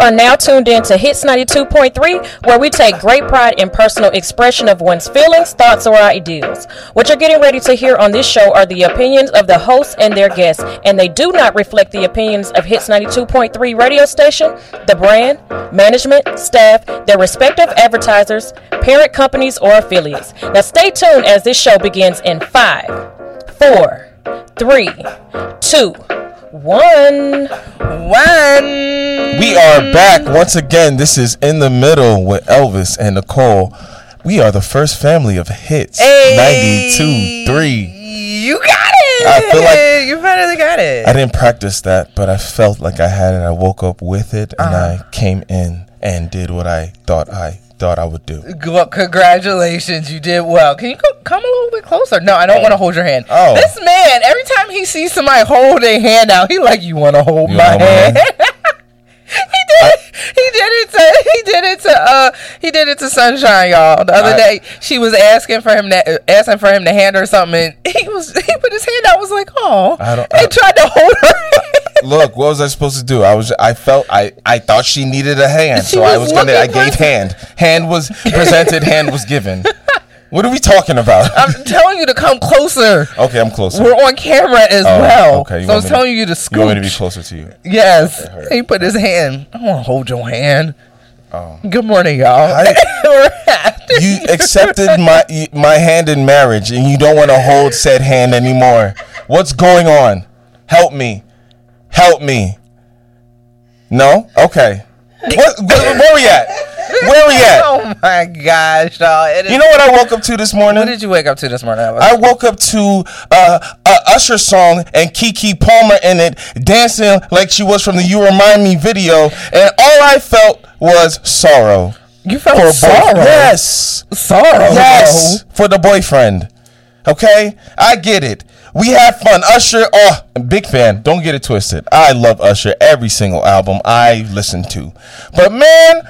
Are now tuned in to Hits 92.3, where we take great pride in personal expression of one's feelings, thoughts, or ideals. What you're getting ready to hear on this show are the opinions of the hosts and their guests, and they do not reflect the opinions of Hits 92.3 radio station, the brand, management, staff, their respective advertisers, parent companies, or affiliates. Now stay tuned as this show begins in five, four, three, two, one. One. We are back once again. This is In the Middle with Elvis and Nicole. We are the first family of hits. Hey. 92 3. You got it. I feel like- you finally got it. I didn't practice that, but I felt like I had it. I woke up with it and Uh-huh. I came in and did what I thought I thought I would do. Well, congratulations, you did well. Can you co- come a little bit closer? No, I don't want to hold your hand. Oh. This man, every time he sees somebody hold their hand out, he like, you want to hold You my wanna hold my hand? hand? he did. he did it to. He did it to. Uh, he did it to Sunshine, y'all. The other I- day, she was asking for him to asking for him to hand her something. He was. He put his hand out. Was like, oh, I don't- and I- tried to hold her. Look, what was I supposed to do? I was I felt I I thought she needed a hand, She so I was was gonna I looking gave for- hand. Hand was presented, hand was given. What are we talking about? I'm telling you to come closer. okay, I'm closer. We're on camera as Oh, well. okay, you so I want was me to- telling you to. You want me to be closer to you? Yes. He put his hand. I want to hold your hand. Oh. Good morning, y'all. I- you accepted my my hand in marriage and you don't want to hold said hand anymore. What's going on? Help me. Help me. No? Okay. What, where, where we at? Where we at? oh my gosh, y'all. Is- You know what I woke up to this morning? what did you wake up to this morning? I woke up to uh, a Usher song and Keke Palmer in it, dancing like she was from the "You Remind Me" video, and all I felt was sorrow you felt for a boy- sorrow. Yes, Sorrow. yes, for the boyfriend. Okay, I get it. We have fun. Usher, oh, big fan. Don't get it twisted. I love Usher. Every single album I listen to. But man,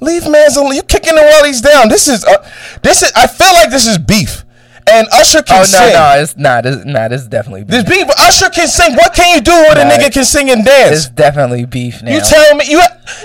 leave man's alone. You kicking him while he's down. This is uh, this is. I feel like this is beef. And Usher can Oh no, sing. no, it's not. It's not. It's definitely beef. This beef. Usher can sing. What can you do when a nigga can sing and dance? It's definitely beef now. you tell me. You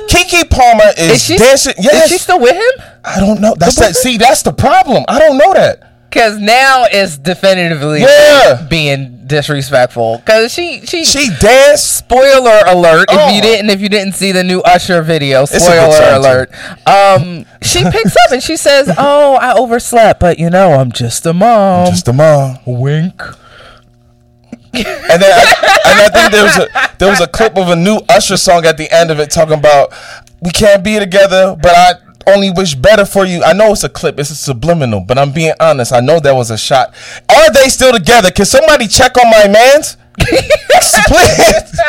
Keke Palmer is, is she dancing. Yes. Is she still with him? I don't know. That's that. See, that's the problem. I don't know that. Because now it's definitively Yeah. being disrespectful. Because she, she, She danced. spoiler alert if Oh. you didn't if you didn't see the new Usher video spoiler alert um she picks up and she says oh I overslept but you know I'm just a mom Just a mom. wink And then, I, and I think there was a there was a clip of a new Usher song at the end of it talking about we can't be together, but I only wish better for you. I know it's a clip, it's a subliminal, but I'm being honest. I know that was a shot. Are they still together? Can somebody check on my man's? Please.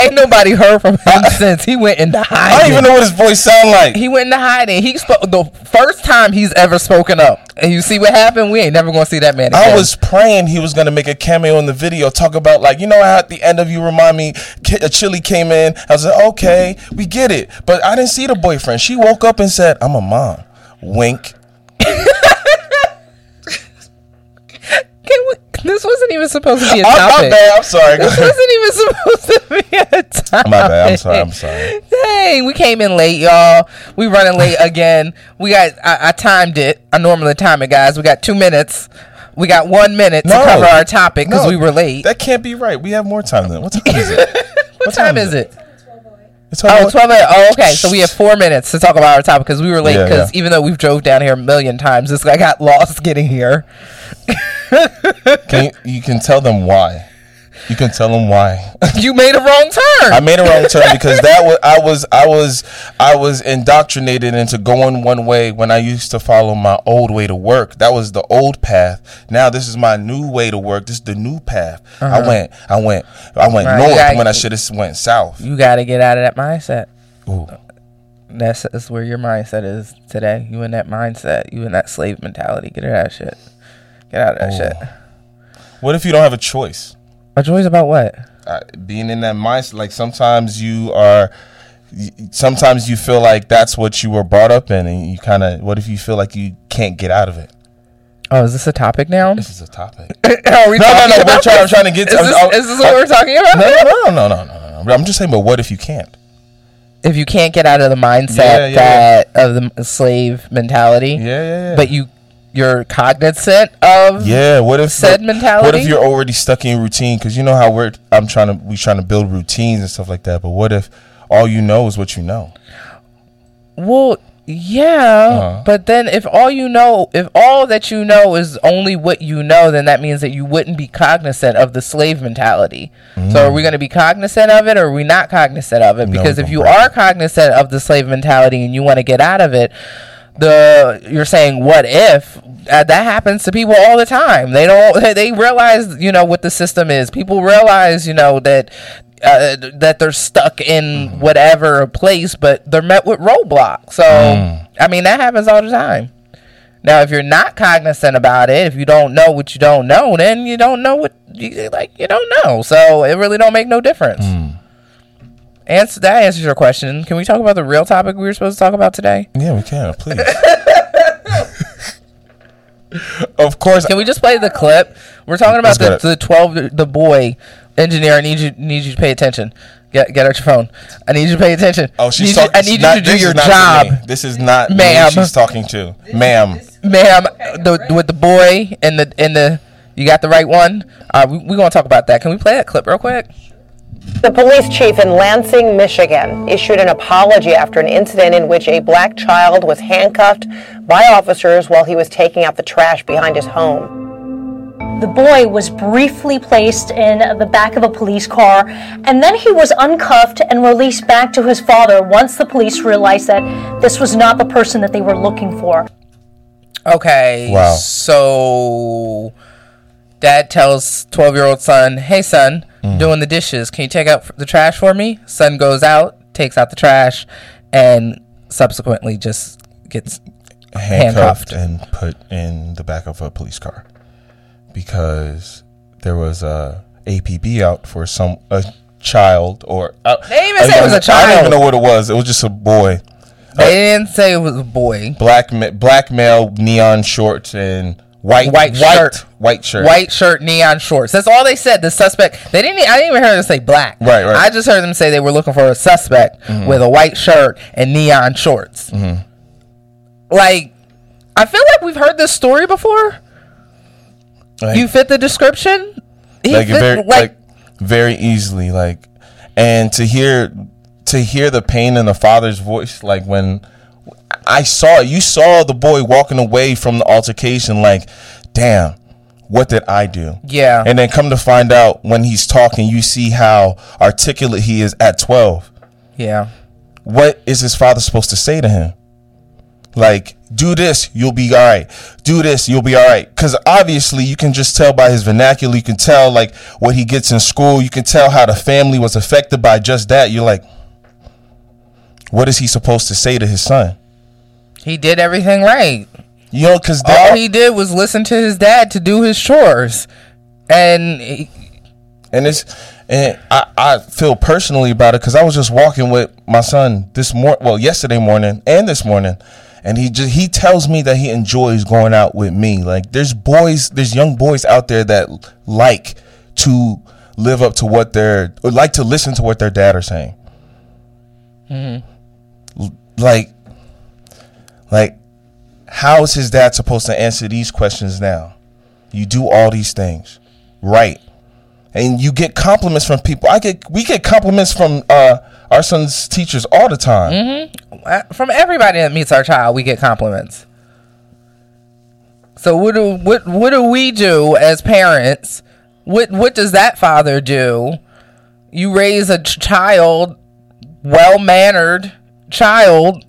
Ain't nobody heard from him since he went into hiding I don't even know what his voice sound like. he went into hiding he spoke the first time he's ever spoken up and you see what happened we ain't never gonna see that man again. I was praying he was gonna make a cameo in the video, talk about like you know how at the end of you remind me, a uh, Chilli came in. I was like, okay, we get it, but I didn't see the boyfriend. She woke up and said, "I'm a mom." Wink. Can we- this wasn't even supposed to be a topic my bad. I'm sorry. this wasn't even supposed to be a topic my bad. I'm sorry. I'm sorry. Dang, we came in late, y'all. We running late again. We got I, I timed it. I normally time it, guys. We got two minutes. We got one minute to No. cover our topic because No, we were late. That can't be right. We have more time than what time is it? what time is it? Oh, 12 minutes. Oh, okay. So we have four minutes to talk about our topic because we were late. Yeah, Because yeah. even though we've drove down here a million times, this guy got lost getting here. Can you, you can tell them why. You can tell them why. You made a wrong turn. I made a wrong turn because that was I was I was I was indoctrinated into going one way when I used to follow my old way to work. That was the old path. Now this is my new way to work. This is the new path. I went I went I went Uh-huh. Right, north gotta- when I should have went south. you got to get out of that mindset. Ooh. That's, that's where your mindset is today. You in that mindset. You in that slave mentality. Get out of that shit. Get out of that Oh. shit. What if you don't have a choice? A choice about what? uh, being in that mindset like sometimes you are sometimes you feel like that's what you were brought up in and you kind of what if you feel like you can't get out of it Oh, is this a topic now? this is a topic Are we no no no we're trying, I'm trying to get Is to this, I'm- is this what we're talking about? no, no no no no no no no i'm just saying but what if you can't if you can't get out of the mindset Yeah, yeah, that of the slave mentality, Yeah, yeah, yeah. but you you're cognizant of Yeah, what if said What mentality? if you're already stuck in routine? Because you know how we're I'm trying to we trying to build routines and stuff like that. But what if all you know is what you know? Well, yeah, Uh-huh. but then if all you know, if all that you know is only what you know, then that means that you wouldn't be cognizant of the slave mentality. So are we going to be cognizant of it or are we not cognizant of it? Mm. No, Because if you are cognizant of the slave mentality and you want to get out of it, the you're saying what if uh, that happens to people all the time they don't they realize you know what the system is people realize you know that uh, that they're stuck in Mm. whatever place but they're met with roadblocks so Mm. i mean that happens all the time now if you're not cognizant about it if you don't know what you don't know then you don't know what you like you don't know so it really don't make no difference Mm. Answer that answers your question. Can we talk about the real topic we were supposed to talk about today? Yeah, we can, please. of course. Can we just play the clip? We're talking about the, the twelve the boy engineer. I need you need you to pay attention. Get get out your phone. I need you to pay attention. Oh, she's need you, talking. I need not- you to do your is not to job. This is not Ma'am. she's talking to, ma'am. ma'am. The, with the boy and the and the you got the right one. Uh, we we gonna talk about that. Can we play that clip real quick? The police chief in Lansing, Michigan, issued an apology after an incident in which a black child was handcuffed by officers while he was taking out the trash behind his home. The boy was briefly placed in the back of a police car, and then he was uncuffed and released back to his father once the police realized that this was not the person that they were looking for. Okay. Wow. So dad tells 12 year old son, Hey, son, Mm. doing the dishes. Can you take out the trash for me? Son goes out, takes out the trash, and subsequently just gets. handcuffed Handcuffed. and put in the back of a police car because there was a APB out for some a child or uh, They didn't even say it was a child. I don't even know what it was. It was just a boy, They didn't say it was a boy. black ma- black male, neon shorts and white White shirt. white shirt, White shirt, neon shorts. That's all they said. The suspect. They didn't. I didn't even hear them say black. Right, right. I just heard them say they were looking for a suspect mm-hmm. with a white shirt and neon shorts. Mm-hmm. Like, I feel like we've heard this story before. Like- you fit the description. He like fit- very like, very easily like and to hear to hear the pain in the father's voice like when I saw you saw the boy walking away from the altercation like damn what did I do Yeah. and then come to find out when he's talking you see how articulate he is at 12 yeah. what is his father supposed to say to him? Like, do this, you'll be all right. Do this, you'll be all right. Because obviously, you can just tell by his vernacular. You can tell, like, what he gets in school. You can tell how the family was affected by just that. You're like, what is he supposed to say to his son? He did everything right. You know, because All he did was listen to his dad to do his chores, and he, and it's and I, I feel personally about it because I was just walking with my son this morning, well, yesterday morning and this morning, and he just he tells me that he enjoys going out with me. Like there's boys, there's young boys out there that like to live up to what their or like to listen to what their dad are saying. L- Like, like, how is his dad supposed to answer these questions now? You do all these things, right? and you get compliments from people. I get we get compliments from uh, our son's teachers all the time. uh, from everybody that meets our child, we get compliments. So what do what what do we do as parents? What what does that father do? You raise a child, well mannered child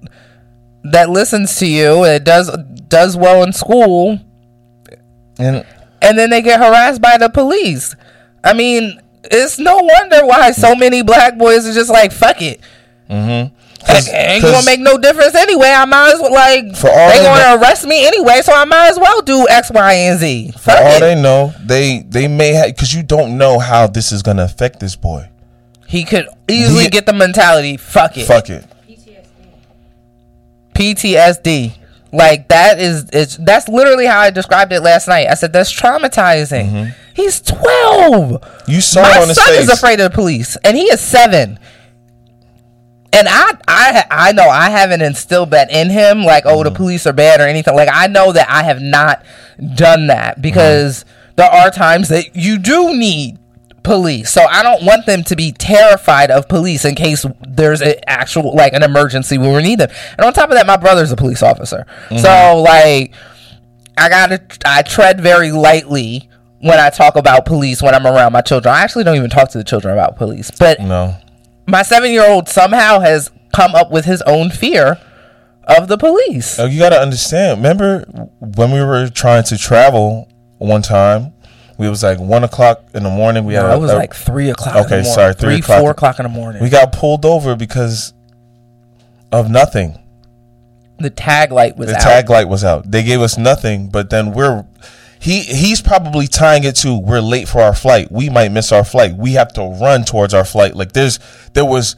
that listens to you, that does does well in school, And and then they get harassed by the police. I mean, it's no wonder why so many black boys are just like, fuck it. Mm-hmm. Ain't gonna 'cause- make no difference anyway. I might as well like For all they they gonna know- arrest me anyway, so I might as well do X, Y, and Z. for all it. they know, they they may have because you don't know how this is gonna affect this boy. he could easily He- get the mentality. Fuck it. Fuck it. PTSD. Like that is it's that's literally how I described it last night. I said that's traumatizing. Mm-hmm. He's twelve. You saw My on son face. is afraid of the police, and he is seven. and I, I, I know I haven't instilled that in him, like, oh, the police are bad or anything. Like, I know that I have not done that because there are times that you do need police. So I don't want them to be terrified of police in case there's an actual, like, an emergency where we need them. And on top of that, my brother's a police officer. Mm-hmm. So, like, I gotta, I tread very lightly when I talk about police when I'm around my children. I actually don't even talk to the children about police, but No. my seven year old somehow has come up with his own fear of the police. Oh, you got to understand. Remember when we were trying to travel one time? We was like one o'clock in the morning. We had it was a- like three o'clock. in the Okay, morning. sorry, three three, o'clock. four o'clock in the morning. we got pulled over because of nothing. the tag light was The out. tag light was out. They gave us nothing, but then we're he he's probably tying it to we're late for our flight. We might miss our flight. We have to run towards our flight. Like there's there was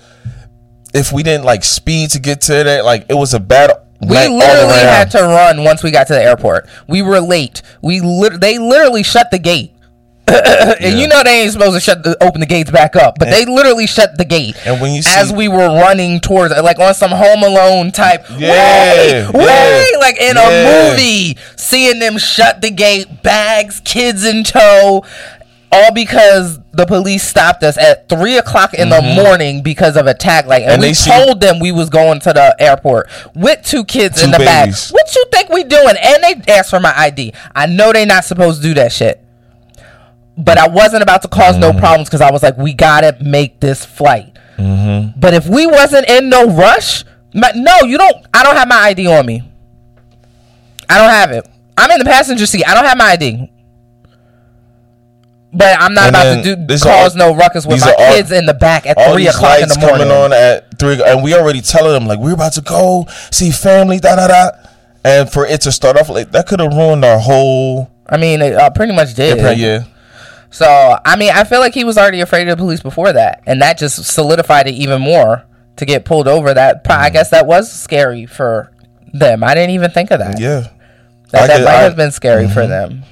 if we didn't like speed to get to there, like it was a bad we literally had to run once we got to the airport. We were late. We lit- they literally shut the gate. and you know they ain't supposed to shut the open the gates back up, but they literally shut the gate. And when you as see- we were running towards like on some Home Alone type, Yeah, way, way, like in yeah. a movie, seeing them shut the gate, bags, kids in tow, all because the police stopped us at three o'clock in the morning because of a tag light, and, Mm-hmm. And we they told them we was going to the airport with two kids in Two the back. babies. What you think we doing? And they asked for my ID. I know they not supposed to do that shit. But I wasn't about to cause Mm-hmm. no problems because I was like, we gotta make this flight. Mm-hmm. But if we wasn't in no rush, my, no, you don't. I don't have my ID on me. I don't have it. I'm in the passenger seat. I don't have my ID. But I'm not And about to do cause are- no ruckus with my all- kids in the back at three o'clock in the morning. coming on at three, and we already telling them like we're about to go see family, da da da. And for it to start off like that could have ruined our whole I mean, it uh, pretty much did. yeah. So I mean, I feel like he was already afraid of the police before that, and that just solidified it even more to get pulled over. That pro- I Mm-hmm. guess that was scary for them. I didn't even think of that. Yeah. that, I that could- might I- have been scary for Mhm. them.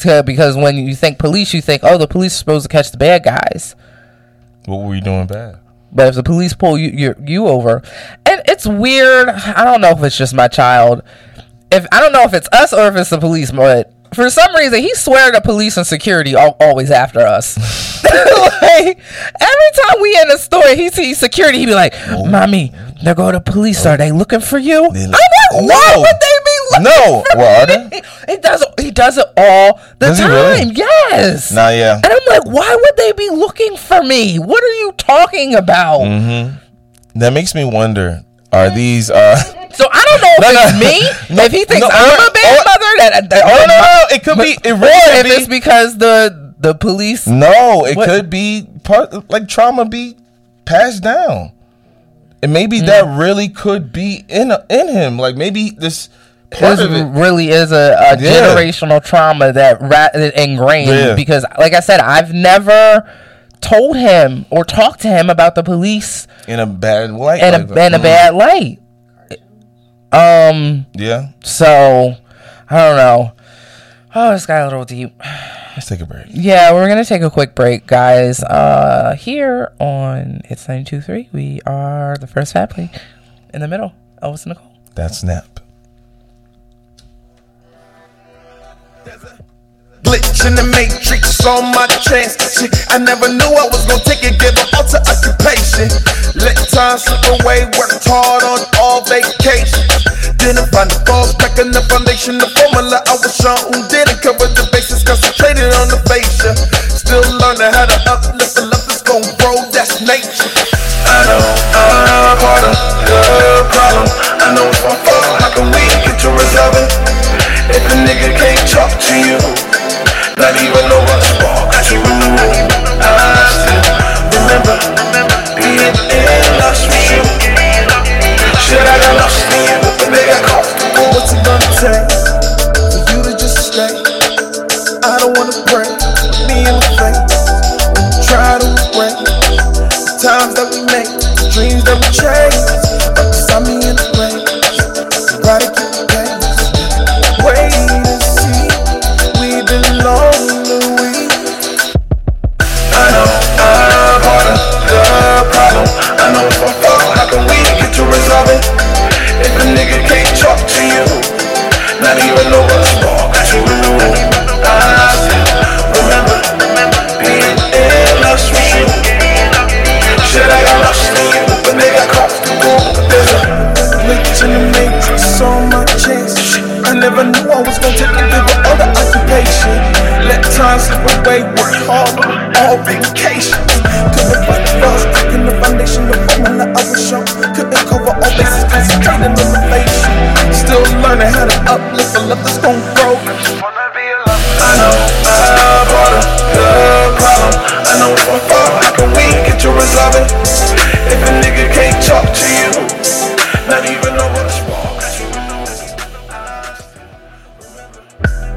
To- because when you think police, you think, oh, the police are supposed to catch the bad guys. What were we doing bad? But if the police pull you you, you over, and it's weird. I don't know if it's just my child. If I don't know if it's us or if it's the police, but for some reason he swear the police and security are always after us. like every time we in a store, he sees security. He be like, oh. "Mommy, there go to police. Are oh. they looking for you?" I'm like, "Why would oh. they be looking No. for Well, are me?" they? He does it. He does it all the Does time. really? Yes. Nah, yeah. And I'm like, why would they be looking for me? What are you talking about? Mm-hmm. That makes me wonder: Are these? uh So I don't know if No, it's no. me. No, if he thinks I'm a bad or- mother, that, that No, no, no. It could be. It really if could it's because the the police. No, it What? could be part like trauma be passed down. And maybe Hmm. that really could be in in him. Like maybe this part This of it. really is a, a Yeah. generational trauma that ra- ingrained Yeah. because, like I said, I've never told him or talked to him about the police in a bad light. in like a that. in a Mm. bad light. Um. Yeah. So I don't know. Oh, this got a little deep. Let's take a break. Yeah, we're gonna take a quick break, guys. Uh, here on Hits 92.3, we are the first family in the middle. Elvis and Nicole. That's snap. Glitch in the matrix on my chance. Shit, I never knew I was gonna take it, give up all to occupation. Let time slip away, worked hard on all vacation. Didn't find the falls, cracking the foundation, the formula I was shown. Didn't cover the bases, concentrated on the fascia.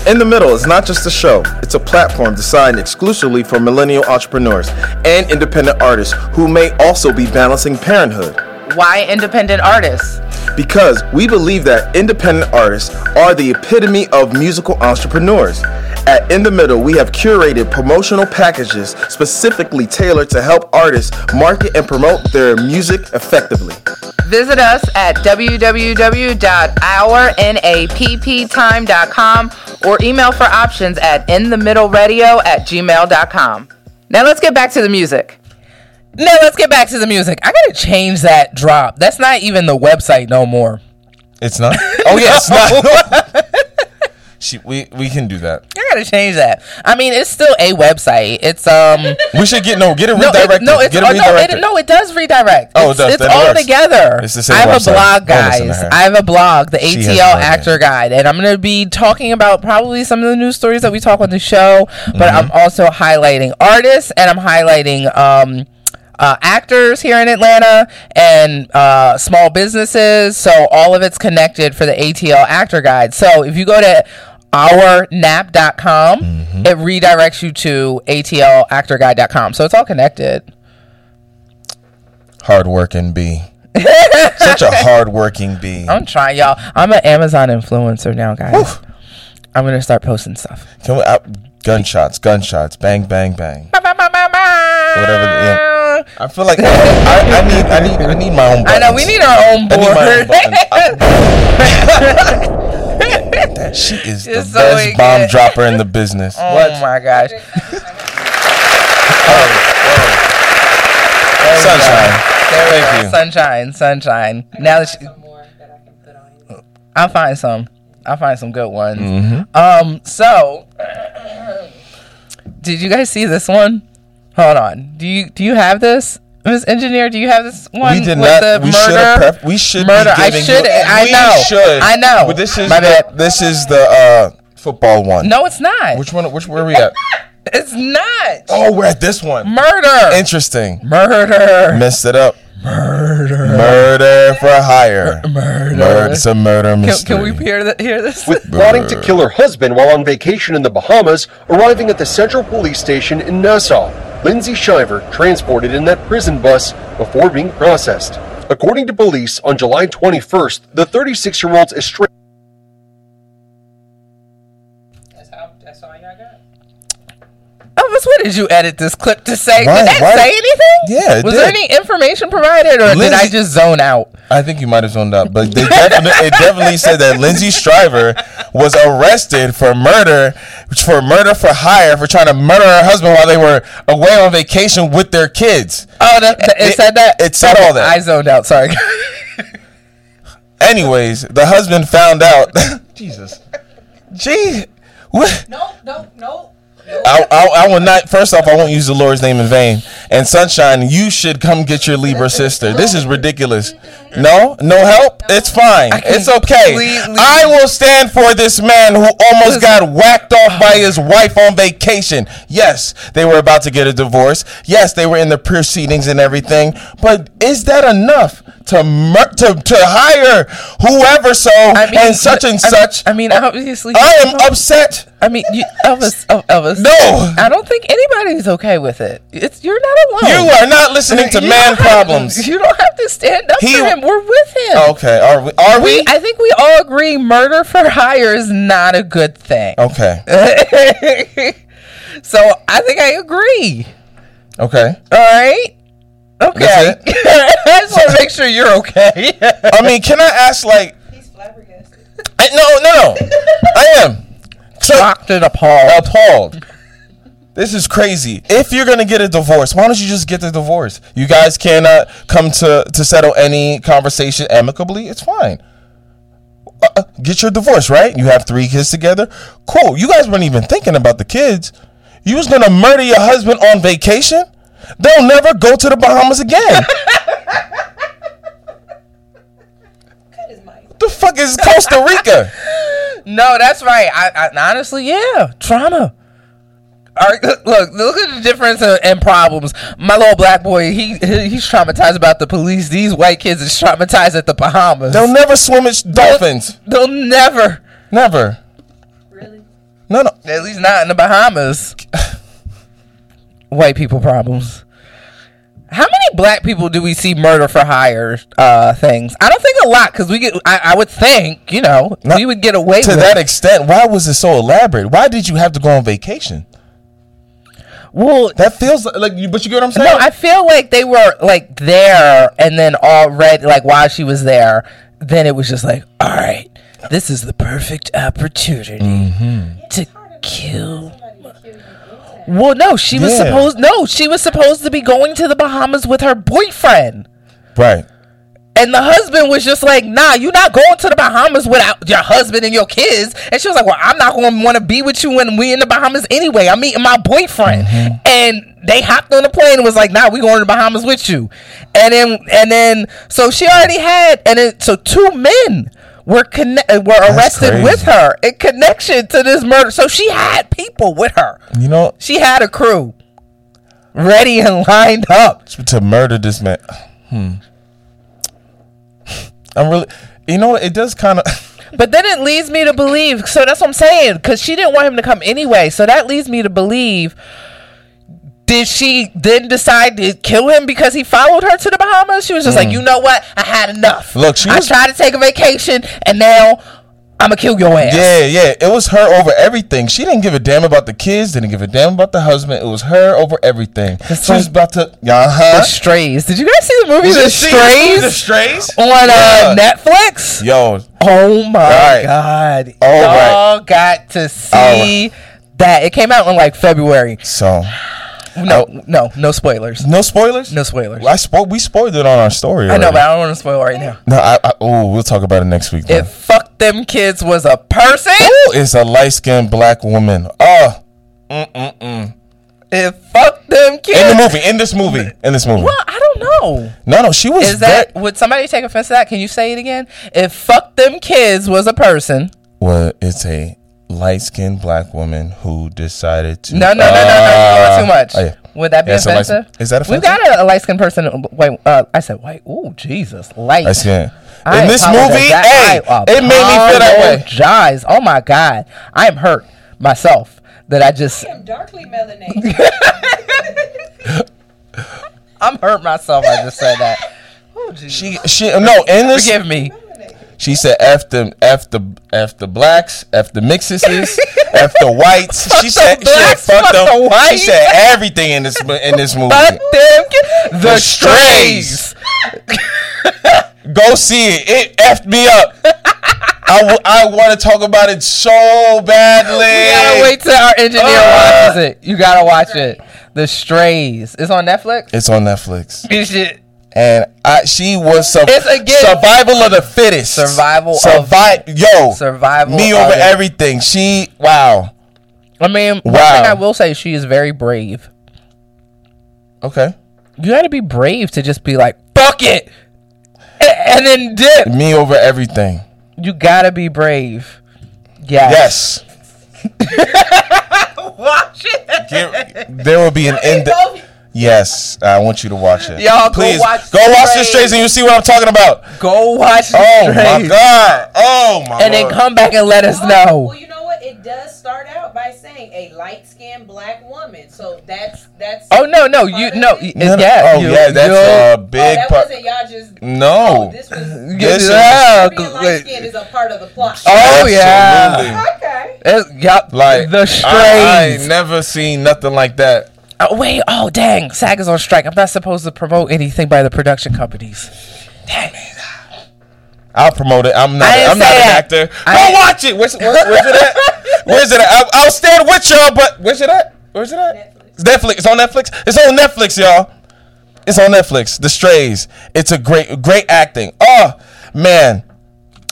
In the Middle is not just a show, it's a platform designed exclusively for millennial entrepreneurs and independent artists who may also be balancing parenthood. Why independent artists? Because we believe that independent artists are the epitome of musical entrepreneurs. At In the Middle, we have curated promotional packages specifically tailored to help artists market and promote their music effectively. Visit us at www.ournapptime.com or email for options at inthemiddleradio at gmail.com. Now let's get back to the music. No, let's get back to the music. I gotta change that drop. That's not even the website no more. It's not? Oh, yeah, it's not. she, we, we can do that. I gotta change that. I mean, it's still a website. It's um. We should get, no, get it No, redirected. it, no, it's get it no, it, no, it does redirect. Oh, it it's, does. It's all works. together. It's the same I have website. a blog, Don't listen to guys. I have a blog, the She ATL no. Actor Guide, and I'm gonna be talking about probably some of the news stories that we talk on the show. But I'm Mm-hmm. also highlighting artists, and I'm highlighting um. Uh, actors here in Atlanta and uh, small businesses. So all of it's connected for the ATL Actor Guide. So if you go to ournap.com, Mm-hmm. it redirects you to atlactorguide.com. So it's all connected. Hardworking B. Such a hardworking B. I'm trying, y'all. I'm an Amazon influencer now, guys. I'm gonna start posting stuff. Can we, uh, gunshots, gunshots, bang, bang, bang. Whatever. Yeah. I feel like I, I, I need, I need, I need my own. Board. I know we need our own I need my own board. buttons. I- she is the so best we bomb get- dropper in the business. oh my gosh! Sunshine. There we Thank you. Sunshine, sunshine. Now that she, I'll find some. I'll find some good ones. Mm-hmm. Um. So, did you guys see this one? Hold on. Do you do you have this, Miss Engineer? Do you have this one? We did with not. the We should have. murder? Prep, we should murder. Be I should. You, I we know. Should. I know. But this is My the, bad. this is the uh, football one. No, it's not. Which one? Which where are we at? It's not. Oh, we're at this one. Murder. Interesting. Murder. Messed it up. Murder. Murder for hire. Murder. It's a murder mystery. can we hear, that? hear this? with plotting to kill her husband while on vacation in the Bahamas, arriving at the Central Police Station in Nassau. Lindsay Shiver transported in that prison bus before being processed. According to police, on July 21st, the 36 year old's estranged. Elvis, what did you edit this clip to say? Why- did that why- say anything? Yeah, it Was did. there any information provided, or did I just zone out? I think you might have zoned out, but they definitely, it definitely said that Lindsay Shriver was arrested for murder, for murder for hire, for trying to murder her husband while they were away on vacation with their kids. Oh, that, that- it, It- said that. it said all that. I zoned out. Sorry. Anyways, the husband found out. Jesus, gee, what? no, no, no. I, I, I will not. First off, I won't use the Lord's name in vain. And Sunshine, you should come get your Libra sister. This is ridiculous. No, no help. It's fine. It's okay. I will stand for this man who almost got whacked off by his wife on vacation. Yes, they were about to get a divorce. Yes, they were in the proceedings and everything. But is that enough to mur- to to hire whoever so and such and I- such? I mean, obviously. I am upset. I mean, you, Elvis. Oh, Elvis. No. I don't think anybody's okay with it. It's you're not alone. You are not listening to You man problems. to- you don't have to stand up He- for him. We're with him. Okay, are we? Are We, we? I think we all agree murder for hire is not a good thing. Okay, so I think I agree. okay. All right. Okay. That's it? I just want to make sure you're okay. I mean, can I ask like? I, no, no, no. I am. So, Shocked and appalled. appalled. This is crazy. If you're gonna get a divorce, why don't you just get the divorce? You guys cannot come to to settle any conversation amicably. It's fine. Uh, uh, get your divorce, right? You have three kids together. Cool. You guys weren't even thinking about the kids. You was gonna murder your husband on vacation. They'll never go to the Bahamas again. What the fuck is Costa Rica? No, that's right. I, I honestly, yeah, trauma. All right, look, look, look at the difference in, in problems. My little black boy, he, he he's traumatized about the police. These white kids is traumatized at the Bahamas. They'll never swim with dolphins. They'll never, Never. Really? No, no. at least not in the Bahamas. white people problems. How many black people do we see murder for hire uh, things? I don't think a lot because we get. I, I would think you know we would get away to that it. extent, why was it so elaborate? Why did you have to go on vacation? Well, That feels like, like you, but you get what I'm saying? No, I feel like they were like there, and then already like while she was there, then it was just like, all right, this is the perfect opportunity Mm-hmm. to kill. Well, no, she was Yeah. supposed. No, she was supposed to be going to the Bahamas with her boyfriend. right. And the husband was just like, nah, you're not going to the Bahamas without your husband and your kids. And she was like, well, I'm not going to want to be with you when we in the Bahamas anyway. I'm meeting my boyfriend. Mm-hmm. And they hopped on the plane and was like, nah, we going to the Bahamas with you. And then, and then, so she already had, and then, so two men were conne- uh, were arrested crazy. with her in connection to this murder. So she had people with her. You know, She had a crew ready and lined up. to murder this man. Hmm. I'm really, you know, it does kind of. But then it leads me to believe. So that's what I'm saying. Because she didn't want him to come anyway. So that leads me to believe. Did she then decide to kill him because he followed her to the Bahamas? She was just like, you know what? I had enough. Hmm. Look, she I was- tried to take a vacation, and now I'm gonna kill your ass. Yeah, yeah. It was her over everything. She didn't give a damn about the kids. Didn't give a damn about the husband. It was her over everything. she was about to. Uh huh. The. Strays. Did you guys see the movie The Strays The strays. on uh, Netflix? Yo, Oh my Right. god! All Y'all got to see that. It came out in like February. so No, Oh. no, no spoilers. no spoilers. No spoilers. I spo- We spoiled it on our story. I know, but I don't want to spoil right now. No, I, I oh, we'll talk about it next week. Then. If fuck them kids was a person, Ooh, it's a light skinned black woman. Oh, mm mm mm. if fuck them kids, in the movie, in this movie, in this movie. Well, I don't know. No, no, she was Is that very- would somebody take offense to that? Can you say it again? If fuck them kids was a person, well, it's a light skinned black woman who decided to. no, no, no, no, no, you're Uh, too much. oh, yeah. Would that be Yeah, so light- offensive? is that offensive? We've got a, a light skinned person. Wait, uh, I said white. Ooh, Jesus, light. Light skin. I In this movie, That- hey, I it made me feel that way. apologize. Oh my god, I am hurt myself that I just I'm darkly melanated. I'm hurt myself. I just said that. Oh, Jesus. She, she, no, in this, Forgive me. She said F the, F the, F the blacks, F the mixes, F the whites. She said, she said, fuck fuck them. the She said everything in this, in this movie. Fuck them. The, The strays. Go see it. It effed me up. I, w- I want to talk about it so badly. You gotta wait till our engineer Ah. watches it. You gotta watch it. The Strays. It's on Netflix. It's on Netflix. Good shit. And I, she was It's again- survival of the fittest. Survival of- Survive, yo, Survival me of over it. everything. She, wow. I mean, one Wow. thing I will say, she is very brave. Okay, You gotta be brave to just be like, fuck it, a- and then dip. me over everything. You gotta be brave. Yes. Yes, Watch it. There- there will be an end. Yes, I want you to watch it. Y'all go please watch go watch the Strays. strays and you see what I'm talking about. Go watch the Oh my god. Oh my. And then come back and let us know. Well, you know what? It does start out by saying a light-skinned black woman. So that's that's. Oh no, no, you part of no, it? y- No, no. yeah, oh you- yeah, that's you- a Oh, big that part. wasn't y'all just. No. Oh, this was. This yeah, Being light skinned is a part of the plot. Oh yeah, Absolutely. Okay. It's- yup, Like the I, I ain't strays. never seen nothing like that. Oh wait, oh dang, SAG is on strike. I'm not supposed to promote anything by the production companies. Dang. I'll promote it. I'm not. I I'm not say an that. actor. I- Go watch it. Where's, where, where's it at? Where's it at? I'll, I'll stand with y'all, but where's it at? Where's it at? It's Netflix. It's on Netflix. It's on Netflix, y'all. It's on Netflix. The Strays. It's a great, great acting. Oh man.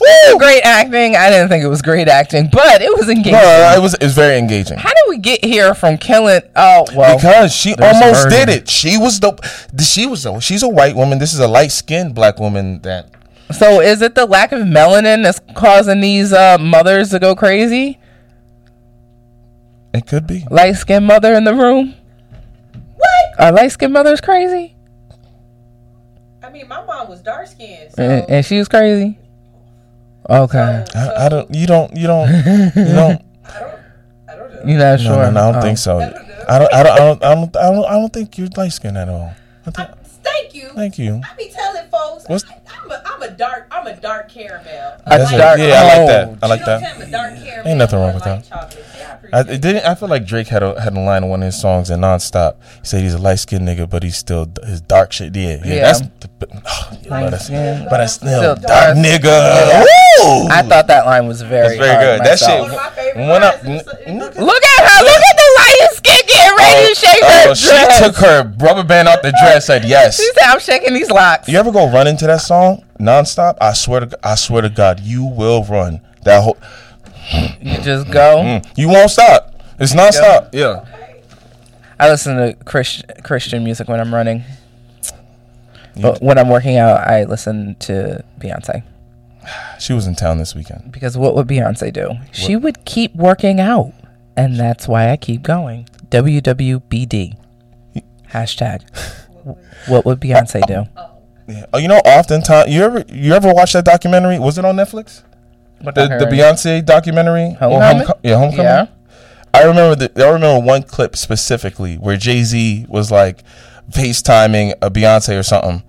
Woo! Great acting. I didn't think it was great acting, but it was engaging. No, it was. It was very engaging. How did we get here from killing? Oh well, Because she almost did it. She was the. She was. A, she's a white woman. This is a light skinned black woman that. So is it the lack of melanin that's causing these uh, mothers to go crazy? It could be. Light skinned mother in the room. What? Are light skinned mothers crazy? I mean, my mom was dark skinned. So, And, and she was crazy. Okay, I, I don't. You don't. You don't. You don't. Know. you're not sure. no, no, I don't Oh. think so. I don't. I don't. I don't. I don't. I don't, I don't think you're light skinned at all. I think, uh, Thank you. thank you. I be telling folks, What's- I, I'm a, I'm a dark, I'm a dark caramel. A That's like, it. dark- yeah, I like that. I like you know, that. I'm a dark caramel. Ain't nothing wrong with that. chocolate. Yeah, I appreciate I it. it didn't. I feel like Drake had a had a line in one of his songs in nonstop. He said he's a light skinned nigga, but he's still his dark shit. Yeah, yeah. Yeah. That's. The, oh, yeah, but, it's, Light-skinned, but it's still, still dark, dark. nigga. Woo! I thought that line was very, very hard good. That shit- One of my favorite When I- lines is- is- n- is- Look at her! Look at the light skin getting ready oh, to shake her Oh, she dress. took her rubber band out the dress. Said yes. She said, "I'm shaking these locks." You ever go run into that song nonstop? I swear to I swear to God, you will run that whole. You just go. Mm, you won't stop. It's nonstop. Yeah. I listen to Christ- Christian music when I'm running. But when I'm working out, I listen to Beyonce She was in town this weekend. because what would Beyonce do? She would keep working out, and that's why I keep going. WWBD hashtag. What would Beyonce do? Yeah. Oh, you know, oftentimes you ever you ever watch that documentary? Was it on Netflix? The, the Beyonce documentary? Or Homecoming? Homeco- yeah, homecoming. Yeah. I remember the, I remember one clip specifically where Jay Z was like FaceTiming a Beyonce or something.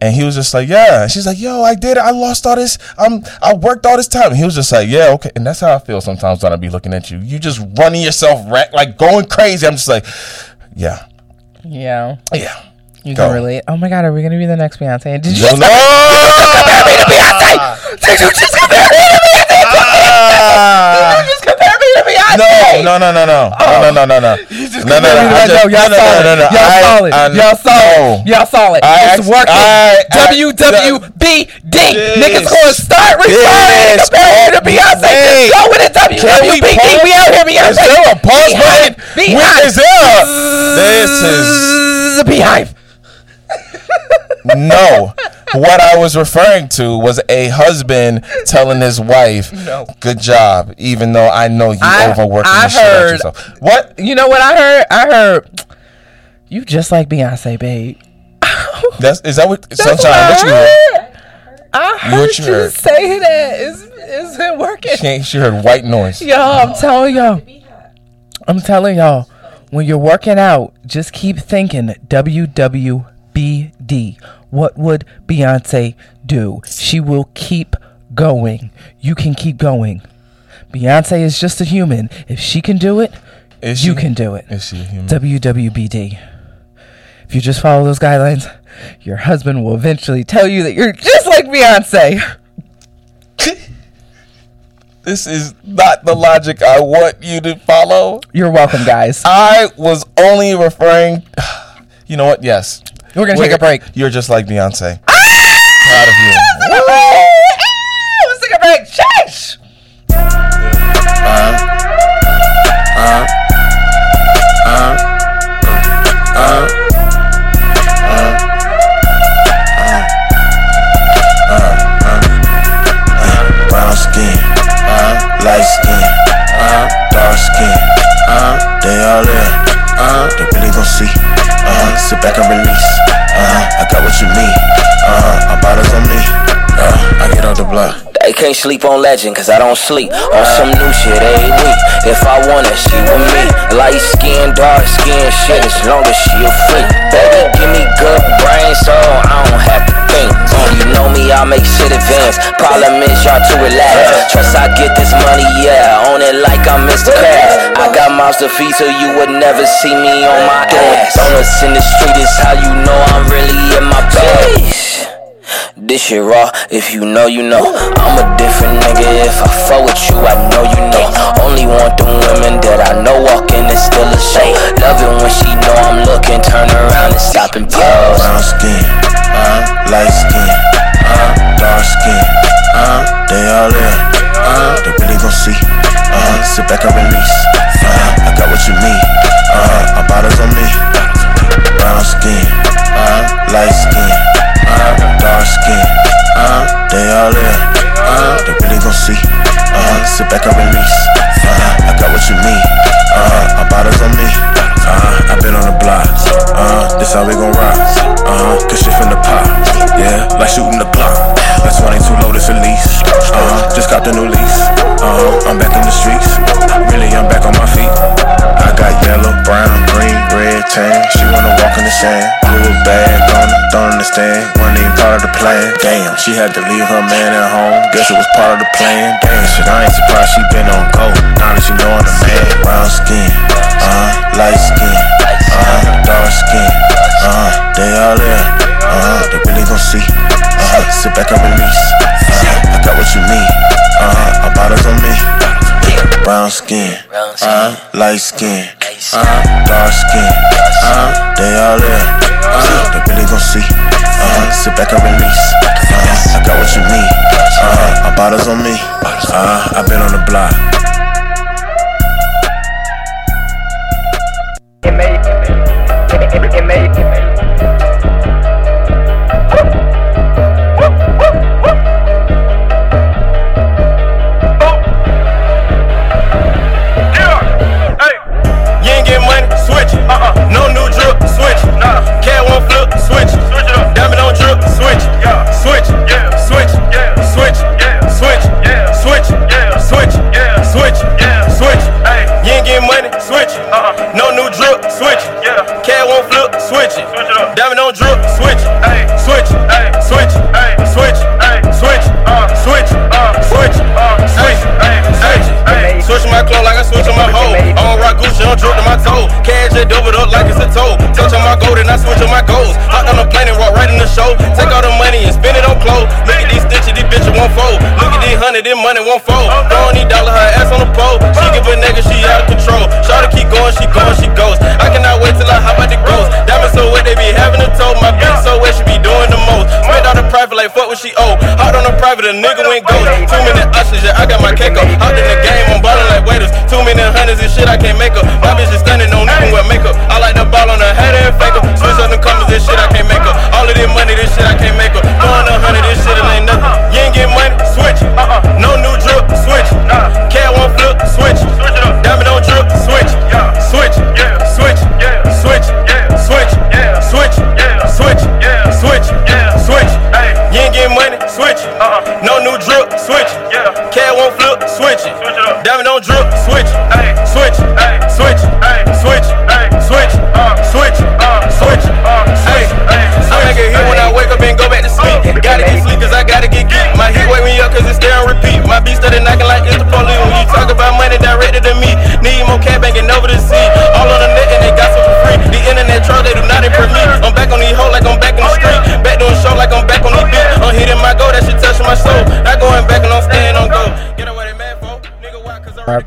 And he was just like, yeah. And she's like, yo, I did it. I lost all this. Um, I worked all this time. And he was just like, yeah, okay. And that's how I feel sometimes when I be looking at you. You just running yourself ra- like going crazy. I'm just like, yeah, Yeah, yeah. you Go. can relate. Oh my God, are we gonna be the next Beyonce? Did you? Yo, Just no! Did you just compare me you just compare me to Beyonce. No, no, no, no, no, oh. no, no, no, no, no. You just no, no, no, no, just, no, y'all no, solid. No, no, no, y'all I, solid. I, y'all solid. No. Y'all solid. I it's asked, working. I, I, WWBD. This, Niggas gonna start referring this, comparing oh, to Beyonce. Wait. Just go with it. WWBD. We, we out here, Beyonce. Is there a pause button? BeyHive. Is there a... This is... BeyHive. no. What I was referring to was a husband telling his wife, No. "Good job," even though I know you I- overworking I the shit out heard- yourself. What? You know what I heard? I heard you just like Beyonce, babe. That's is that what That's sunshine? I What you heard? heard. I heard you you heard? say that. Is It's, it's working. She, she heard white noise. Yo, I'm telling y'all. I'm telling y'all. When you're working out, just keep thinking WWBD. What would Beyonce do? She will keep going. You can keep going. Beyonce is just a human. If she can do it, Is you she- can do it. Is she a human? WWBD. If you just follow those guidelines, your husband will eventually tell you that you're just like Beyonce. this is not the logic I want you to follow. You're welcome, guys. I was only referring. You know what? Yes. We're gonna take a break. You're just like Beyonce. Proud of you. Let's take a break. Shush. Brown skin, uh, light skin, uh, dark skin, uh, they all there, uh, they really gon' see, uh, sit back and release, uh, I got what you need, uh, huh, my bottles on me, uh, I get out the block. They can't sleep on legend cause I don't sleep on some new shit every week. If I want it, she with me. Light skin, dark skin, shit, as long as she a freak. Baby, give me good brain so I don't have to think. Uh, you know me, I make shit advance. Problem is y'all too relaxed. Trust I get this money, yeah. Own it like I'm Mr. Cash. I got mouths to feed, so you would never see me on my ass. Donuts in the street is how you know I'm really in my bag. This shit raw, if you know, you know. I'm a different nigga, if I fuck with you, I know you know. Only want them women that I know walking is still a show. Love it when she know I'm sit back and release, uh, I got what you need, uh, our bottles on me, uh, I've been on the block, uh, this how we gon' rock, uh, cause shit finna pop, yeah, like shooting the clock, that's 22 Lotus Elise, uh, just got the new lease, uh, I'm back in the streets, really I'm back on my feet, I got yellow, brown, green, red, tan, she wanna walk in the sand, Blue bag on her, don't understand, wasn't even part of the plan, damn, she had to leave her man at home, guess it was part of the plan, damn, shit, I ain't surprised she been on go, now that she knowin' the man, brown skin, uh, light skin, uh, dark skin, uh, they all there, uh, they really gon' see, uh, sit back and release, uh, I got what you need, uh, our bottles on me, brown skin, uh, light skin, uh, dark skin, uh, they all there, uh, they really gon' see, uh, sit back and release, uh, I got what you need, uh, our bottles on me, uh, I've been on the block. Clothes. Look at these stitches, these bitches won't fold. Look at these hundred, this money won't fold. Throwing these dollar, her ass on the pole. She give a nigga, she out of control. Shawty keep going, she going, she goes. I cannot wait till I hop out the ghost. Diamonds so wet, they be having a toe. My bitch so wet, she be doing the most. Spent all the private like fuck what she owe. Hopped on the private, a nigga went ghost. Two minute ushers, yeah, I got my cake up. Hopped in the game, I'm ballin' like waiters. Two minute hundreds and shit I can't make up. My bitch is stunning, don't even wear makeup. I like the ball on her head and fake up. This shit I can't make up. All of this money, this shit I can't make up. Throwing a hundred, this shit it ain't nothing. You ain't get money, switch it. Uh-uh. No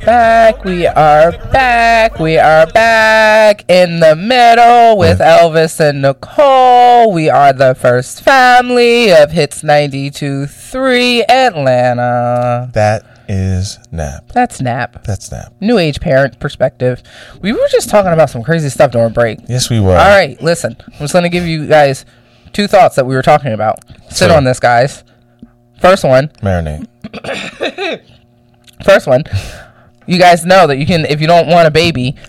back. We are back. We are back in the middle with Elvis and Nicole. We are the first family of Hits 92.3 Atlanta. That is nap. That's Nap. That's nap. New age parent perspective. We were just talking about some crazy stuff during break. Yes, we were. All right, listen. I'm just going to give you guys two thoughts that we were talking about. Sit on this, guys. First one. Marinate. First one. You guys know that you can, if you don't want a baby.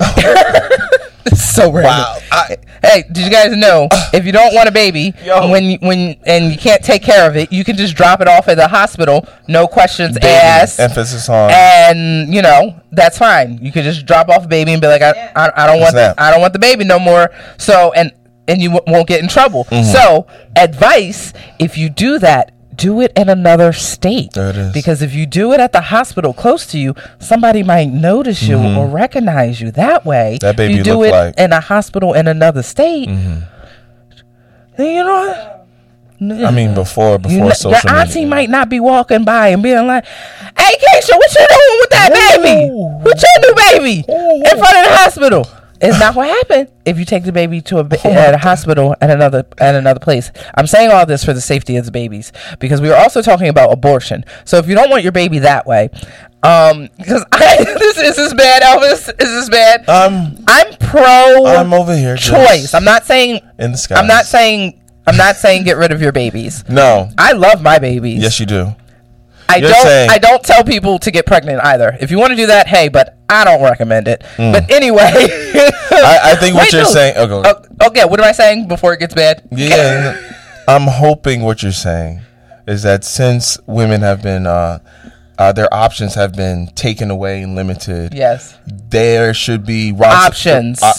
So random. Wow. I, Hey, did you guys know if you don't want a baby Yo. when you, when and you can't take care of it, you can just drop it off at the hospital, no questions baby, asked, emphasis on. and you know that's fine. You could just drop off a baby and be like, I, I, I don't want Snap. I don't want the baby no more. So and and you w- won't get in trouble. Mm-hmm. So, advice: if you do that. Do it in another state. Because if you do it at the hospital close to you, somebody might notice you or recognize you that way. Mm-hmm. That baby If you do it like- in a hospital in another state. Then you know what? I mean, before before You social your auntie media. might not be walking by and being like, "Hey, Keisha, what you doing with that baby? What your new baby in front of the hospital?" It's not what happened if you take the baby to a ba- at a hospital at another at another place. I'm saying all this for the safety of the babies because we are also talking about abortion. So if you don't want your baby that way, um, because I, this is this bad, Elvis. Is this bad? Um, I'm pro. I'm over here. choice. I'm not saying. in the sky. I'm not saying. I'm not saying get rid of your babies. No. I love my babies. Yes, you do. I you're don't. saying- I don't tell people to get pregnant either. If you want to do that, hey, but I don't recommend it. But anyway, I, I think what Wait, you're no. saying. Oh, go. Oh, okay, what am I saying before it gets bad? Yeah, I'm hoping what you're saying is that since women have been, uh, uh, their options have been taken away and limited. Yes. There should be Options. uh,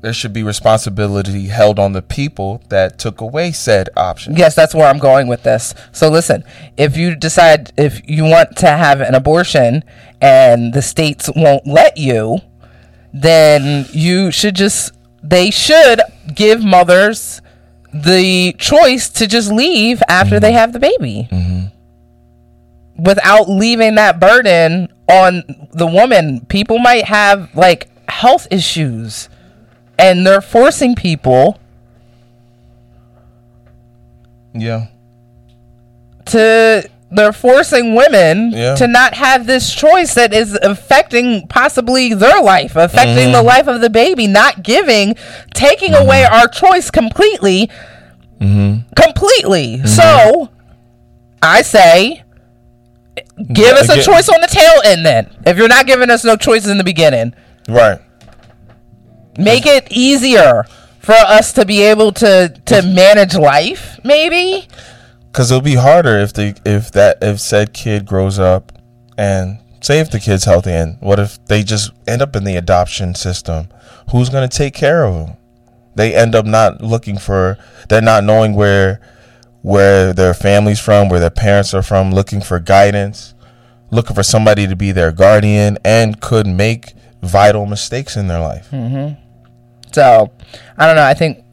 there should be responsibility held on the people that took away said options. Yes, that's where I'm going with this. So listen, if you decide if you want to have an abortion and the states won't let you, then you should just they should give mothers the choice to just leave after they have the baby. Without leaving that burden on the woman. People might have like health issues and they're forcing people Yeah. to they're forcing women Yeah. to not have this choice that is affecting possibly their life, affecting the mm-hmm. life of the baby, not giving, taking mm-hmm. away our choice completely. Mm-hmm. Completely. So I say give us a choice on the tail end then. If you're not giving us no choices in the beginning. Right. Make it easier for us to be able to to manage life, maybe. Because it'll be harder if the if that if said kid grows up and say if the kid's healthy and what if they just end up in the adoption system? Who's gonna take care of them? They end up not looking for. They're not knowing where where their family's from, where their parents are from, looking for guidance, looking for somebody to be their guardian, and could make vital mistakes in their life. So, I don't know. I think,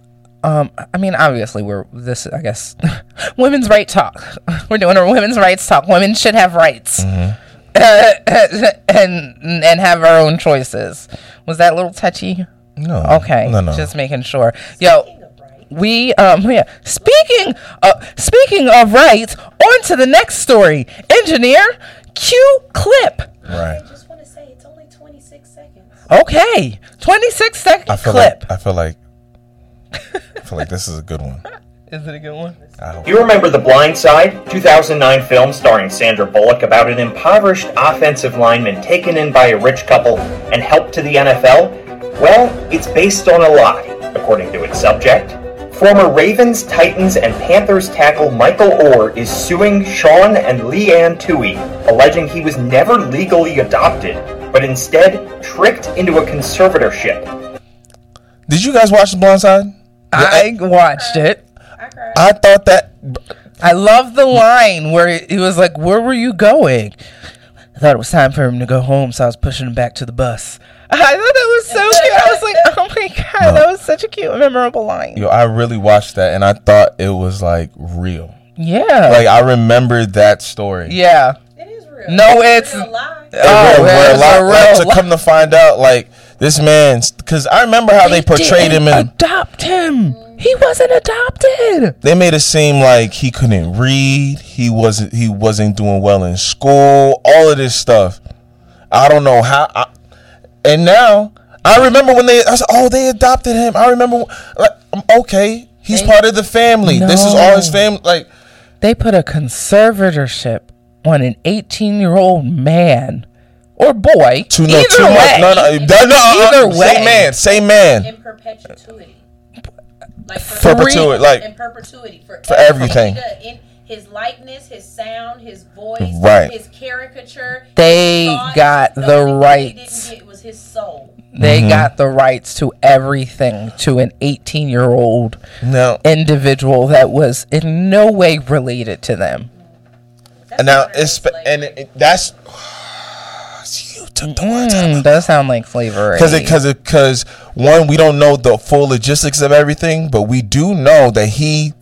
um, I mean, obviously, we're this. I guess women's right talk. We're doing a women's rights talk. Women should have rights, and and have our own choices. Was that a little touchy? No. Okay, No, no. just making sure. Yo, we um yeah. Speaking of speaking of rights, on to the next story. Engineer, cue clip. right. I just want to say it's only 26 seconds. Okay, twenty six second I feel clip. like I feel like I feel like this is a good one. Is it a good one? You remember The Blind Side, 2009 film starring Sandra Bullock about an impoverished offensive lineman taken in by a rich couple and helped to the NFL? Well, it's based on a lie, according to its subject. Former Ravens, Titans, and Panthers tackle Michael Oher is suing Sean and Leigh Anne Tuohy, alleging he was never legally adopted, but instead tricked into a conservatorship. Did you guys watch The Blind Side? I watched it. I thought that I love the line where he was like, "Where were you going?" I thought it was time for him to go home, so I was pushing him back to the bus. I thought that was so cute. I was like, "Oh my god, that was such a cute, memorable line." yo, I really watched that and I thought it was like real. Yeah, Like I remembered that story. yeah. It is real. No, it's a lie. oh, Where- where it's a lot- a like, real to come to find out, like this man's, because I remember how they, portrayed him didn't in. adopt him. He wasn't adopted. They made it seem like he couldn't read. He wasn't. He wasn't doing well in school. All of this stuff. I don't know how. I, and now I remember when they. I said, "Oh, they adopted him." I remember. Like, um, okay, he's part of the family. This is all his family. Like, They put a conservatorship on an 18 year old man or boy. to no, either too way. much. No, no, no, no. Either uh, way. Same man. Same man. In perpetuity. Like For perpetuity, like- in perpetuity for, for everything. In his likeness, his sound, his voice, Right. his caricature. They his thoughts, got the the only thing they rights. didn't was his soul. They Mhm. got the rights to everything to an 18 year old No. individual that was in no way related to them. And now it's and it, it- that's you took the words out. Mm, does sound like slavery. Because because because one, we don't know the full logistics of everything, but we do know that he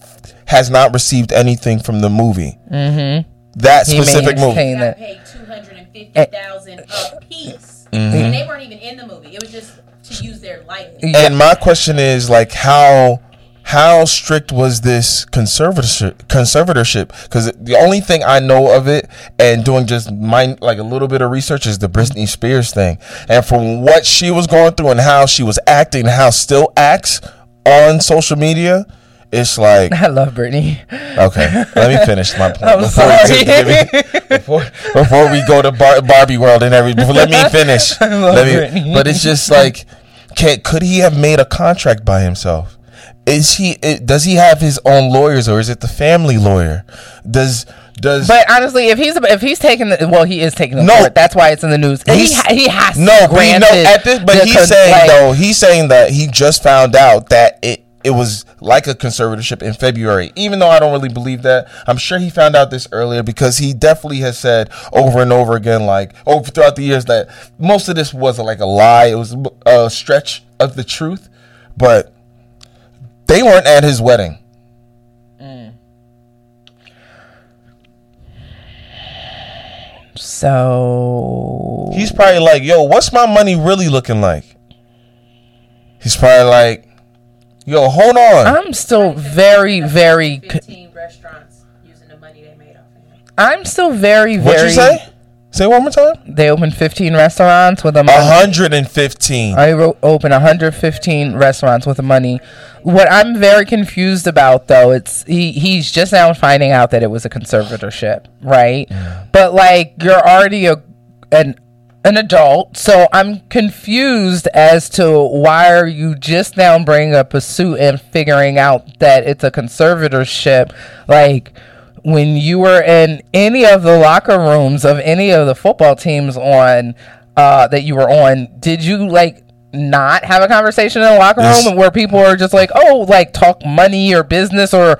has not received anything from the movie. Mhm. That He specific movie. maintained got paid two hundred and fifty thousand a piece, Mhm. and they weren't even in the movie. It was just to use their likeness. And my question is like how how strict was this conservatorship conservatorship because the only thing I know of it and doing just my like a little bit of research is the Britney Spears thing and from what she was going through and how she was acting how still acts on social media it's like I love Britney. Okay, let me finish my point before, we sorry. give me- before, before we go to Bar- Barbie World and every. Before, let me finish. Let me, but it's just like, can, could he have made a contract by himself? Is he? It, does he have his own lawyers, or is it the family lawyer? Does does But honestly, if he's if he's taking the well, he is taking the No. court. That's why it's in the news. He ha- he has no, to but know, at this, but he's con- saying like- though he's saying that he just found out that it it was like a conservatorship in February. Even though I don't really believe that, I'm sure he found out this earlier because he definitely has said over and over again, like over throughout the years, that most of this wasn't like a lie. It was a stretch of the truth, but they weren't at his wedding. So He's probably like, "Yo, what's my money really looking like?" He's probably like, "Yo, hold on." I'm still very very. Fifteen restaurants using the money they made off of. I'm still very very. What'd you say? Say one more time. They opened 15 restaurants with a money. 115. I wrote open 115 restaurants with the money. What I'm very confused about though, it's he he's just now finding out that it was a conservatorship, right? But like you're already a an an adult, so I'm confused as to why are you just now bringing up a suit and figuring out that it's a conservatorship like when you were in any of the locker rooms of any of the football teams on uh, that you were on, did you like not have a conversation in the locker Yes. room where people are just like, oh, like talk money or business or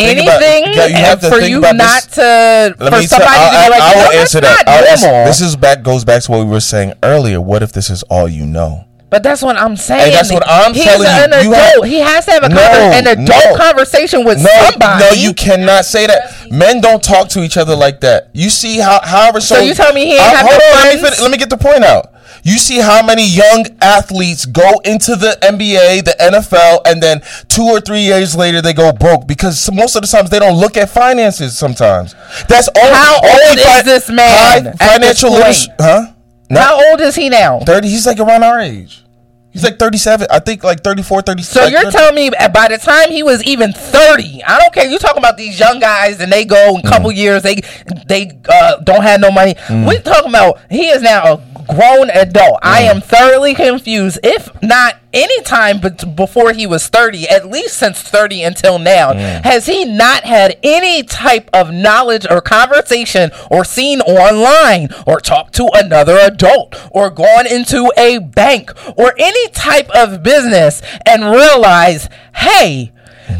About- anything yeah, you have to for think you about not this. to Let for me tell- somebody I, to be like, I, I will answer that. answer- this is back goes back to what we were saying earlier. What if this is all you know? But that's what I'm saying. that's what I'm He's telling you. an You have- he has to have a No, conver- an adult no. conversation with No, somebody. no, you cannot say that. Men don't talk to each other like that. You see how, however, so, So you tell me he ain't Uh, have hold no on, let me, let me get the point out. You see how many young athletes go into the NBA, the NFL, and then two or three years later they go broke because most of the times they don't look at finances. Sometimes that's all. How old is this man high financial literacy, huh? How old is he now? Thirty. He's like around our age. He's like thirty-seven. I think like 34, 36. So you're telling me by the time he was even 30, I don't care. You talking about these young guys and they go in a couple years, they they uh, don't have no money. Mm. We're talking about he is now a grown adult. I am thoroughly confused. If not any time but before he was 30, at least since 30 until now, has he not had any type of knowledge or conversation or seen online or talked to another adult or gone into a bank or any type of business and realize, hey,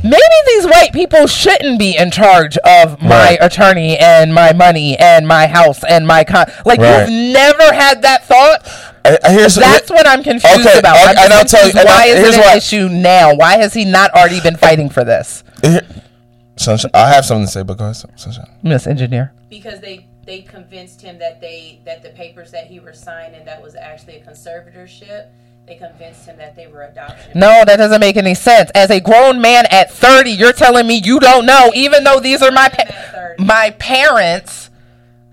maybe these white people shouldn't be in charge of my Right. attorney and my money and my house and my con like Right. you've never had that thought I, I here's that's what I'm confused Okay, about. I- I'm and I'll tell you- confused. and I- why is here's it an why- issue now? Why has he not already been fighting for this, Sunshine, I have something to say, but go ahead, Sunshine. Miss Engineer? because they they convinced him that they that the papers that he was signing that was actually a conservatorship. They convinced him that they were adoption. No, that doesn't make any sense. As a grown man at 30, you're telling me you don't know, even though these are my pa- my parents.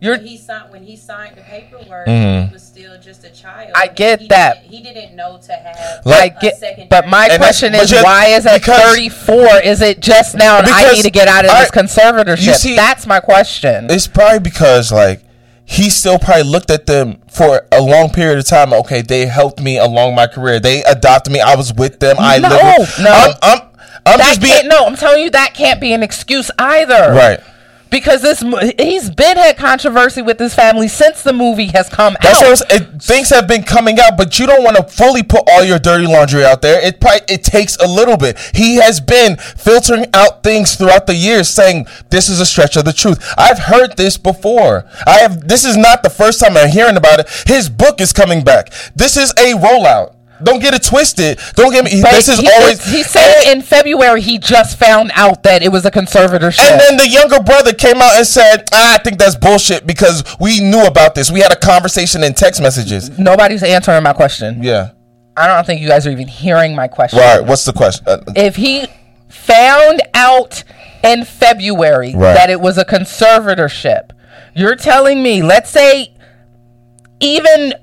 You're When he signed when he signed the paperwork. Mhm. He was still just a child. I get he that. Didn't, he didn't know to have like a get, second. but my And question is yet- why is at 34 is it just now and I need to get out of I- this conservatorship you see- that's my question It's probably because like he still probably looked at them for a long period of time. Okay, they helped me along my career. They adopted me. I was with them. I no lived. no I'm, I'm, I'm just being no I'm telling you that can't be an excuse either right. Because this he's been had controversy with his family since the movie has come That's out. It, things have been coming out, but you don't want to fully put all your dirty laundry out there. It probably, it takes a little bit. He has been filtering out things throughout the years, saying this is a stretch of the truth. I've heard this before. I have. This is not the first time I'm hearing about it. His book is coming back. This is a rollout. Don't get it twisted. Don't get me. But this is he, always. he said in February he just found out that it was a conservatorship. And then the younger brother came out and said, ah, "I think that's bullshit because we knew about this. We had a conversation in text messages." Nobody's answering my question. Yeah. I don't think you guys are even hearing my question. Right. What's the question? Uh, If he found out in February Right. that it was a conservatorship, you're telling me, let's say even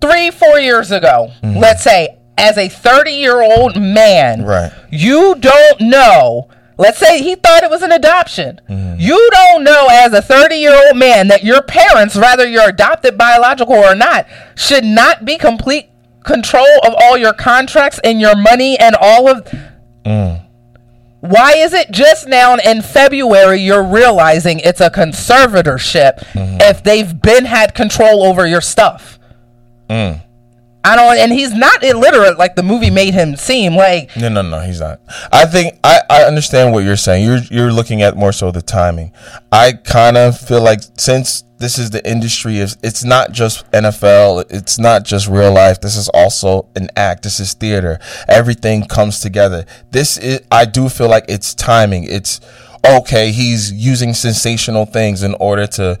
three, four years ago, let's say, as a 30 year old man, Right. you don't know. Let's say he thought it was an adoption. Mm-hmm. You don't know, as a 30 year old man, that your parents, whether you're adopted, biological, or not, should not be complete control of all your contracts and your money and all of. Mm. Why is it just now in February you're realizing it's a conservatorship Mm-hmm. if they've been had control over your stuff? Mm. I don't, and he's not illiterate like the movie made him seem. Like No, no, no, he's not. I think I, I understand what you're saying. You're you're looking at more so the timing. I kind of feel like since this is the industry, it's, it's not just NFL, it's not just real life. This is also an act. This is theater. Everything comes together. This is I do feel like it's timing. It's okay. He's using sensational things in order to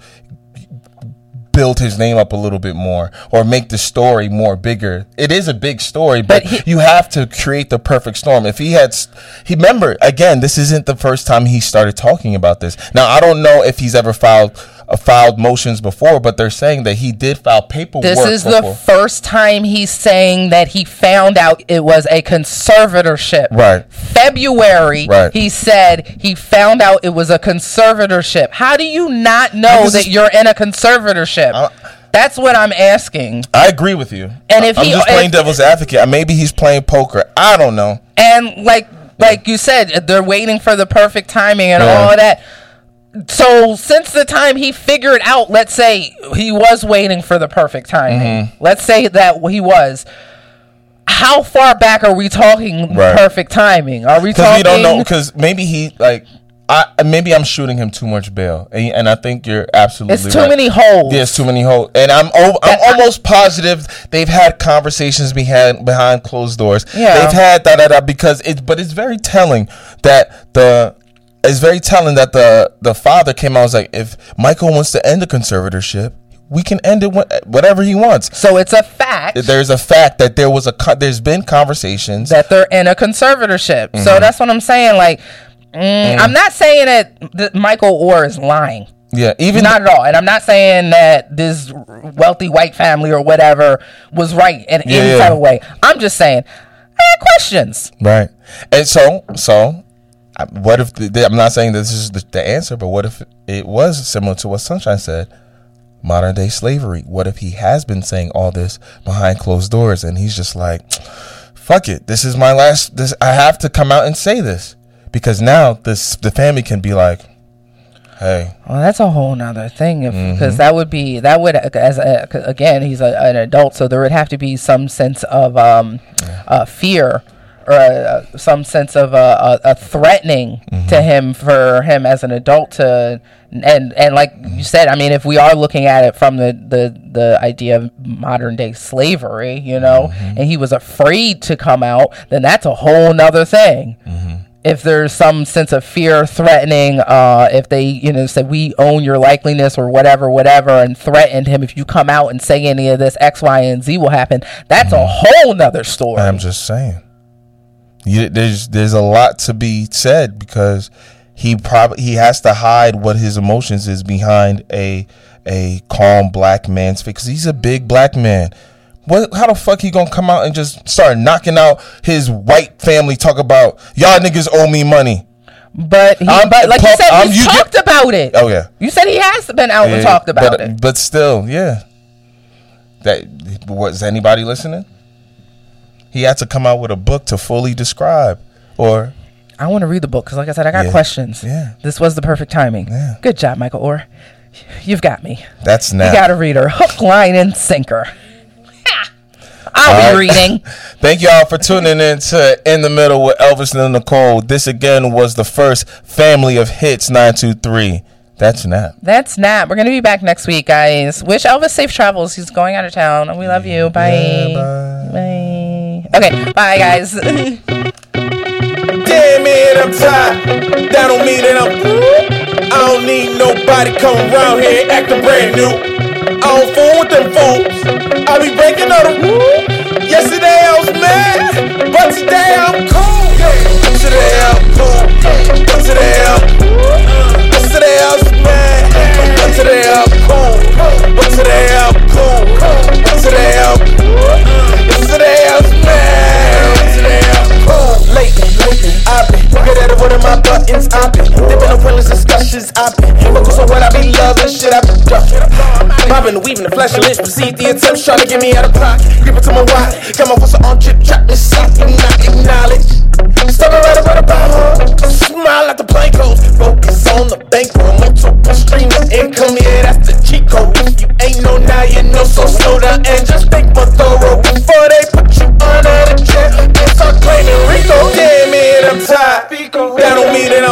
build his name up a little bit more or make the story more bigger. It is a big story, but, you have to create the perfect storm. If he had, he remember again, this isn't the first time he started talking about this. Now I don't know if he's ever filed uh, filed motions before, but they're saying that he did file paperwork. this is before. the first time he's saying that he found out it was a conservatorship. right. February, Right. he said he found out it was a conservatorship. How do you not know that you're in a conservatorship? That's what I'm asking. I agree with you. And if I'm he- just playing if- devil's advocate, maybe he's playing poker. I don't know. And like like you said, they're waiting for the perfect timing and Yeah. all of that. So since the time he figured out, let's say he was waiting for the perfect timing. Mm-hmm. Let's say that he was. How far back are we talking? Right. Perfect timing? Are we Because talking? we don't know. Because maybe he like. I, maybe I'm shooting him too much bail, and, and I think you're absolutely. It's too right. many holes. Yes, too many holes, and I'm o- I'm almost positive they've had conversations behind behind closed doors. Yeah. they've had da da da because it's but it's very telling that the it's very telling that the the father came out and was like if Michael wants to end the conservatorship, we can end it whatever he wants. So it's a fact There's a fact that there was a there's been conversations that they're in a conservatorship. So Mhm. that's what I'm saying. Like, mm, Mm. I'm not saying that, that Michael Oher is lying. yeah even not at all. And I'm not saying that this wealthy white family or whatever was right in Yeah, any yeah. type of way. I'm just saying, I had questions. Right. And so, so, what if the, I'm not saying this is the, the answer, but what if it was similar to what Sunshine said? Modern day slavery. What if he has been saying all this behind closed doors and he's just like, fuck it. This is my last, this, I have to come out and say this because now this, the family can be like, hey, Well, that's a whole nother thing, Mm-hmm. because that would be that would as a, again he's a, an adult, so there would have to be some sense of um, uh, fear or uh, some sense of uh, a, a threatening Mm-hmm. to him for him as an adult to and and like you said, I mean, if we are looking at it from the the the idea of modern day slavery, you know, Mm-hmm. and he was afraid to come out, then that's a whole nother thing Mm-hmm. if there's some sense of fear threatening uh if they you know said we own your likeliness or whatever whatever and threatened him if you come out and say any of this x y and z will happen that's a whole nother story I'm just saying. You, there's there's a lot to be said because he probably he has to hide what his emotions is behind a a calm black man's face because he's a big black man. What? How the fuck he gonna come out and just start knocking out his white family? Talk about y'all niggas owe me money. but he, but like you said he's you get- talked about it Oh yeah, you said he has been out and talked about but, it But still, yeah. That was anybody listening? He had to come out with a book to fully describe, or I want to read the book because, like I said, I got Yeah. questions. Yeah. This was the perfect timing. Yeah. Good job, Michael Oher. You've got me. That's now. You got a reader. Hook, line, and sinker. I'll All be right. reading. Thank y'all for tuning in to In the Middle with Elvis and Nicole. This again was the first family of Hits 92.3. That's Snap. That's Nat. We're going to be back next week, guys. Wish Elvis safe travels. He's going out of town. And we love you. Bye. bye. Okay. Bye, guys. Damn man, I'm tired. That don't mean that I'm. I don't need nobody around here acting brand new. I don't fool with them fools. I be breaking all the rules. Yesterday I was mad, but today I'm cool. Today I'm cool. But today I'm. Yesterday I was mad, but today I'm cool. But today I'm cool. But today I'm. Yesterday I was mad, cool. Lately, I've been good at it, one of my buttons. I've been dipping in pointless discussions. I've been focused on what I be loving, shit I've been done. Bobbing, weaving, the flash of lynch, proceed the attempts trying to get me out of pocket. Creeping to my wallet, got my whistle on trip, trap me something not acknowledge. Stepping right about her, smile at the plane clothes. Focus on the bankroll, multiple streams of income, yeah, that's the cheat code. If you ain't know now, you know, so slow down and just think more thorough before they put you under the chair and start claiming Rico. Yeah, man, I'm tired. That don't mean that I'm